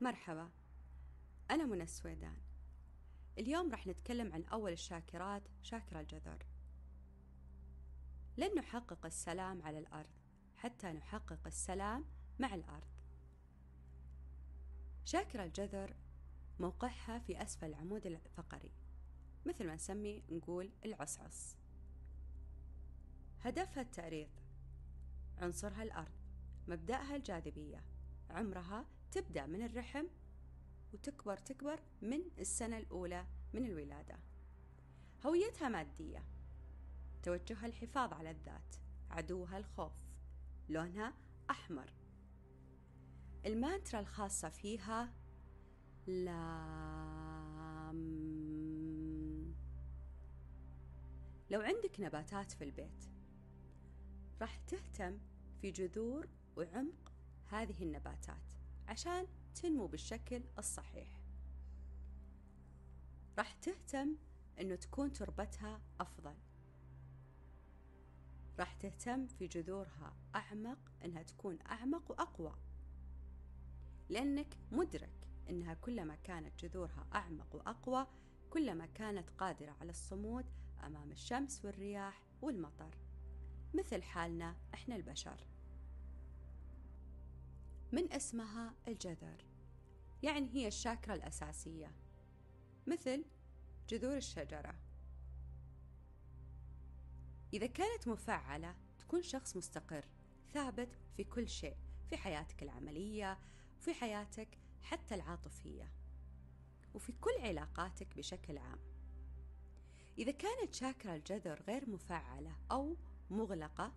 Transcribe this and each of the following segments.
مرحبا. أنا منى السويدان. اليوم راح نتكلم عن أول الشاكرات شاكرة الجذر لن نحقق السلام على الأرض حتى نحقق السلام مع الأرض. شاكرة الجذر موقعها في أسفل العمود الفقري مثل ما نسمي نقول العصعص. هدفها التعريض. عنصرها الأرض مبدأها الجاذبية عمرها تبدأ من الرحم وتكبر تكبر من السنة الأولى من الولادة. هويتها مادية. توجهها الحفاظ على الذات. عدوها الخوف. لونها أحمر. المانترا الخاصة فيها لام. لو عندك نباتات في البيت راح تهتم في جذور وعمق هذه النباتات. عشان تنمو بالشكل الصحيح. راح تهتم إنه تكون تربتها أفضل. راح تهتم في جذورها أعمق إنها تكون أعمق وأقوى. لأنك مدرك إنها كلما كانت جذورها أعمق وأقوى كلما كانت قادرة على الصمود أمام الشمس والرياح والمطر. مثل حالنا إحنا البشر. من اسمها الجذر يعني هي الشاكرة الأساسية مثل جذور الشجرة. إذا كانت مفعلة تكون شخص مستقر ثابت في كل شيء في حياتك العملية في حياتك حتى العاطفية وفي كل علاقاتك بشكل عام. إذا كانت شاكرة الجذر غير مفعلة أو مغلقة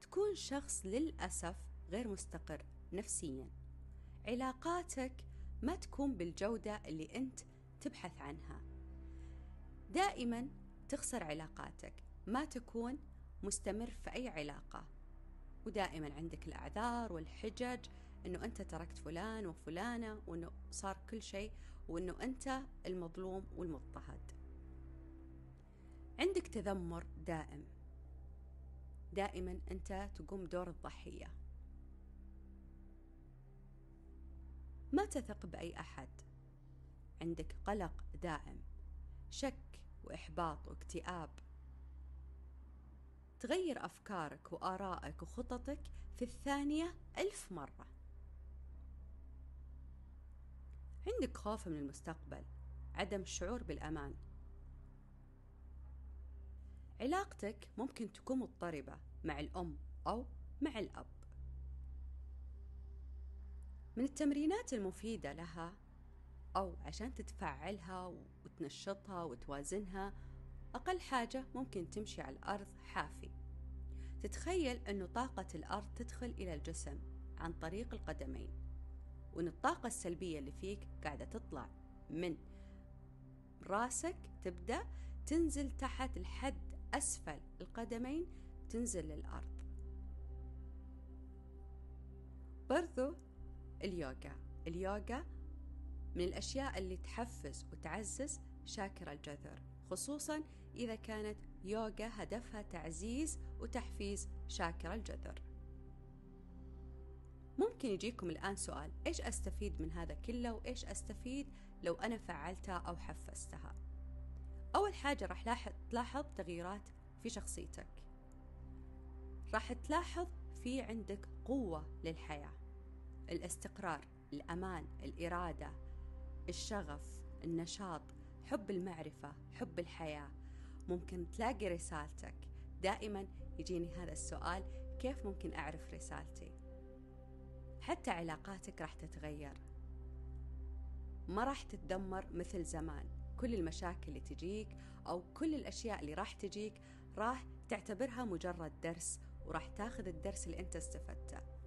تكون شخص للأسف غير مستقر نفسيا. علاقاتك ما تكون بالجودة اللي أنت تبحث عنها. دائما تخسر علاقاتك ما تكون مستمر في أي علاقة. ودائما عندك الأعذار والحجج أنه أنت تركت فلان وفلانة وأنه صار كل شيء وأنه أنت المظلوم والمضطهد. عندك تذمر دائم. دائما أنت تقوم دور الضحية. ما تثق بأي أحد. عندك قلق دائم شك وإحباط واكتئاب. تغير أفكارك وآرائك وخططك في الثانية ألف مرة. عندك خوف من المستقبل عدم الشعور بالأمان. علاقتك ممكن تكون مضطربة مع الأم أو مع الأب. من التمرينات المفيدة لها أو عشان تتفعلها وتنشطها وتوازنها أقل حاجة ممكن تمشي على الأرض حافي. تتخيل أنه طاقة الأرض تدخل إلى الجسم عن طريق القدمين وأن الطاقة السلبية اللي فيك قاعدة تطلع من راسك تبدأ تنزل تحت لحد أسفل القدمين تنزل للأرض. برضو اليوغا. اليوغا من الأشياء اللي تحفز وتعزز شاكرة الجذر خصوصا إذا كانت يوغا هدفها تعزيز وتحفيز شاكرة الجذر. ممكن يجيكم الآن سؤال إيش أستفيد من هذا كله وإيش أستفيد لو أنا فعلتها أو حفزتها؟ أول حاجة راح تلاحظ تغييرات في شخصيتك. راح تلاحظ في عندك قوة للحياة. الاستقرار الأمان الإرادة الشغف النشاط حب المعرفة حب الحياة. ممكن تلاقي رسالتك. دائما يجيني هذا السؤال كيف ممكن أعرف رسالتي؟ حتى علاقاتك راح تتغير. ما راح تتدمر مثل زمان. كل المشاكل اللي تجيك أو كل الأشياء اللي راح تجيك راح تعتبرها مجرد درس وراح تاخذ الدرس اللي أنت استفدته.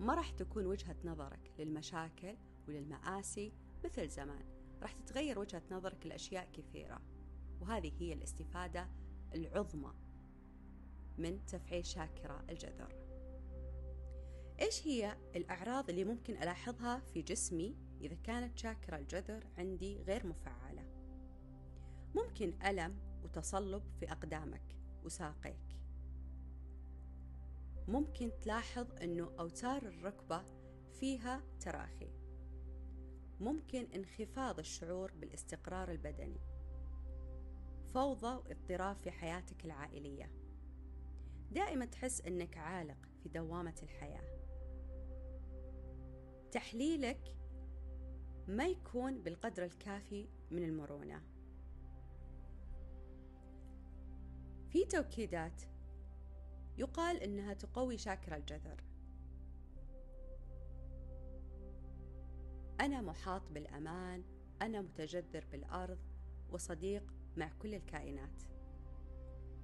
ما راح تكون وجهة نظرك للمشاكل وللمآسي مثل زمان. راح تتغير وجهة نظرك لأشياء كثيرة وهذه هي الاستفادة العظمى من تفعيل شاكرة الجذر. إيش هي الأعراض اللي ممكن ألاحظها في جسمي إذا كانت شاكرة الجذر عندي غير مفعلة ممكن ألم وتصلب في أقدامك وساقيك. ممكن تلاحظ أنه أوتار الركبة فيها تراخي. ممكن انخفاض الشعور بالاستقرار البدني. فوضى واضطراب في حياتك العائلية. دائما تحس إنك عالق في دوامة الحياة. تحليلك ما يكون بالقدر الكافي من المرونة. في توكيدات يقال إنها تقوي شاكرا الجذر. أنا محاط بالأمان أنا متجذر بالأرض وصديق مع كل الكائنات.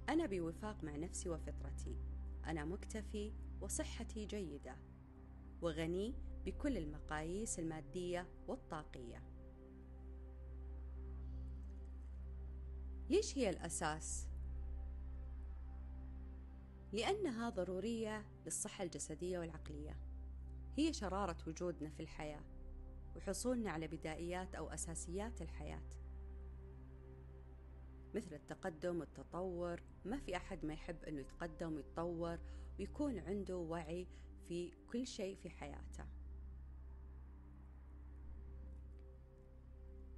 أنا بوفاق مع نفسي وفطرتي. أنا مكتفي وصحتي جيدة. وغني بكل المقاييس المادية والطاقية. ليش هي الأساس؟ لأنها ضرورية للصحة الجسدية والعقلية. هي شرارة وجودنا في الحياة وحصولنا على بدائيات أو أساسيات الحياة. مثل التقدم والتطور ما في أحد ما يحب أنه يتقدم ويتطور ويكون عنده وعي في كل شيء في حياته.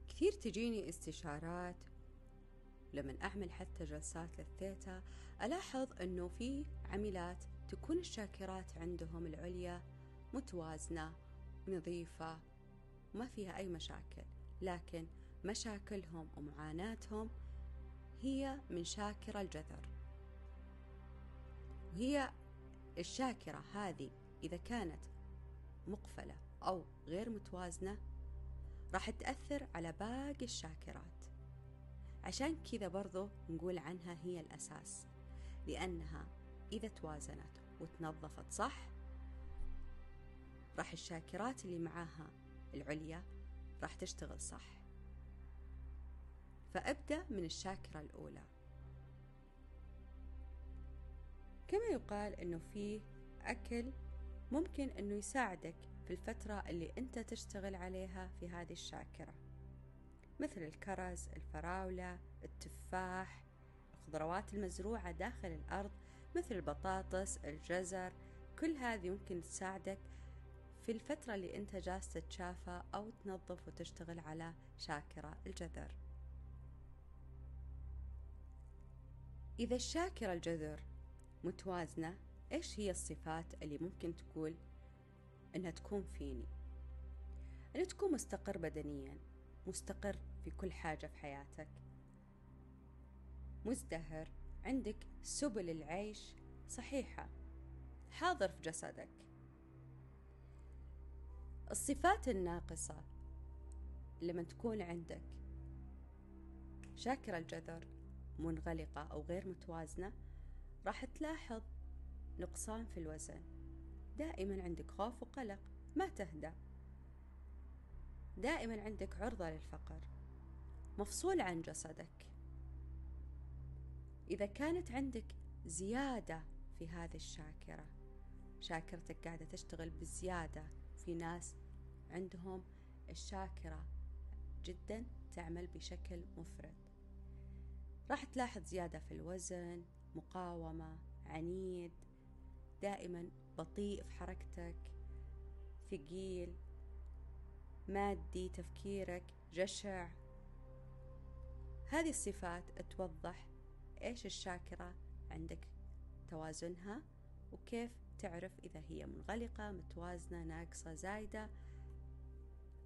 كثير تجيني استشارات لما أعمل حتى جلسات للثيتا ألاحظ أنه في عملات تكون الشاكرات عندهم العليا متوازنة ونظيفة وما فيها أي مشاكل لكن مشاكلهم ومعاناتهم هي من شاكرة الجذر. وهي الشاكرة هذه إذا كانت مقفلة أو غير متوازنة راح تأثر على باقي الشاكرات. عشان كذا برضو نقول عنها هي الأساس. لأنها إذا توازنت وتنظفت صح راح الشاكرات اللي معاها العليا راح تشتغل صح. فأبدأ من الشاكرة الأولى. كما يقال أنه فيه أكل ممكن أنه يساعدك في الفترة اللي أنت تشتغل عليها في هذه الشاكرة. مثل الكرز الفراولة التفاح الخضروات المزروعة داخل الأرض مثل البطاطس الجزر. كل هذه ممكن تساعدك في الفترة اللي أنت جالس تتشافى أو تنظف وتشتغل على شاكرة الجذر. إذا الشاكرة الجذر متوازنة إيش هي الصفات اللي ممكن تقول إنها تكون فيني؟ إن تكون مستقر بدنيا مستقر في كل حاجة في حياتك. مزدهر. عندك سبل العيش صحيحة. حاضر في جسدك. الصفات الناقصة لما تكون عندك. شاكر الجذر منغلقة أو غير متوازنة راح تلاحظ نقصان في الوزن. دائما عندك خوف وقلق ما تهدى دائما عندك عرضة للفقر. مفصول عن جسدك. إذا كانت عندك زيادة في هذه الشاكرة شاكرتك قاعدة تشتغل بزيادة في ناس عندهم الشاكرة جدا تعمل بشكل مفرط. راح تلاحظ زيادة في الوزن مقاومة عنيد دائما بطيء في حركتك ثقيل مادي تفكيرك جشع. هذه الصفات توضح إيش الشاكرة عندك؟ توازنها. وكيف تعرف إذا هي منغلقة متوازنة ناقصة زايدة؟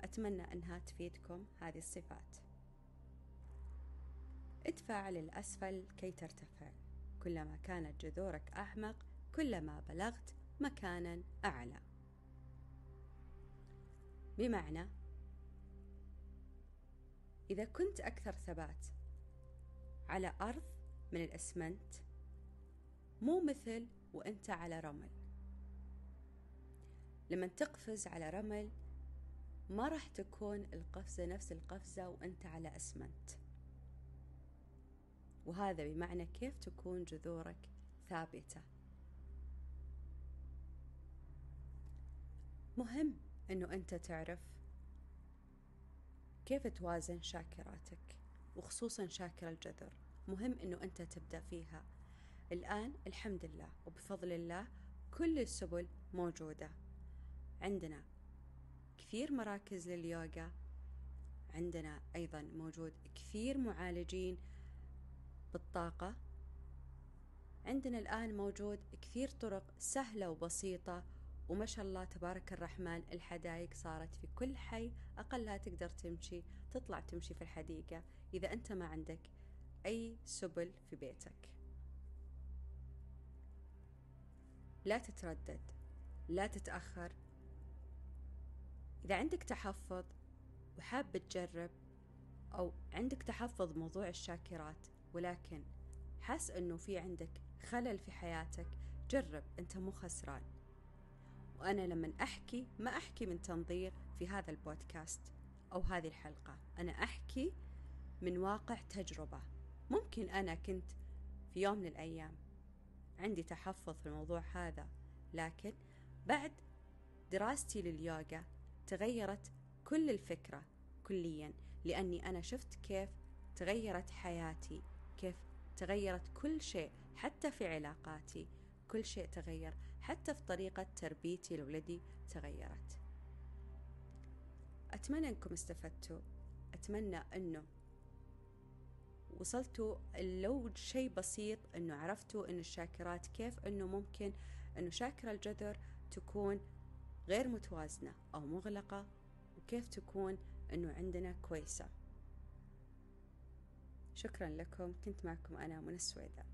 أتمنى أنها تفيدكم هذه الصفات. ادفع للأسفل كي ترتفع. كلما كانت جذورك أعمق كلما بلغت مكانا أعلى. بمعنى إذا كنت أكثر ثبات على أرض من الأسمنت مو مثل وأنت على رمل. لما تقفز على رمل ما راح تكون القفزة نفس القفزة وأنت على أسمنت. وهذا بمعنى كيف تكون جذورك ثابتة. مهم أنه أنت تعرف كيف توازن شاكراتك وخصوصا شاكر الجذر. مهم أنه أنت تبدأ فيها. الآن الحمد لله وبفضل الله كل السبل موجودة. عندنا كثير مراكز لليوغا. عندنا أيضا موجود كثير معالجين بالطاقة. عندنا الآن موجود كثير طرق سهلة وبسيطة. وما شاء الله تبارك الرحمن الحدايق صارت في كل حي أقلها تقدر تمشي تطلع تمشي في الحديقة. إذا أنت ما عندك أي سبل في بيتك. لا تتردد لا تتأخر. إذا عندك تحفظ وحاب تجرب أو عندك تحفظ موضوع الشاكرات ولكن حاس أنه في عندك خلل في حياتك جرب أنت مو خسران. وأنا لما أحكي ما أحكي من تنظير في هذا البودكاست أو هذه الحلقة. أنا أحكي من واقع تجربة. ممكن أنا كنت في يوم من الأيام عندي تحفظ في الموضوع هذا لكن بعد دراستي لليوغا تغيرت كل الفكرة كليا لأني أنا شفت كيف تغيرت حياتي كيف تغيرت كل شيء حتى في علاقاتي كل شيء تغير حتى في طريقة تربيتي لولدي تغيرت. أتمنى أنكم استفدتوا أتمنى أنه وصلتوا لو شيء بسيط أنه عرفتوا أن الشاكرات كيف أنه ممكن أنه شاكرة الجذر تكون غير متوازنة أو مغلقة وكيف تكون أنه عندنا كويسة. شكرا لكم. كنت معكم أنا من السويداء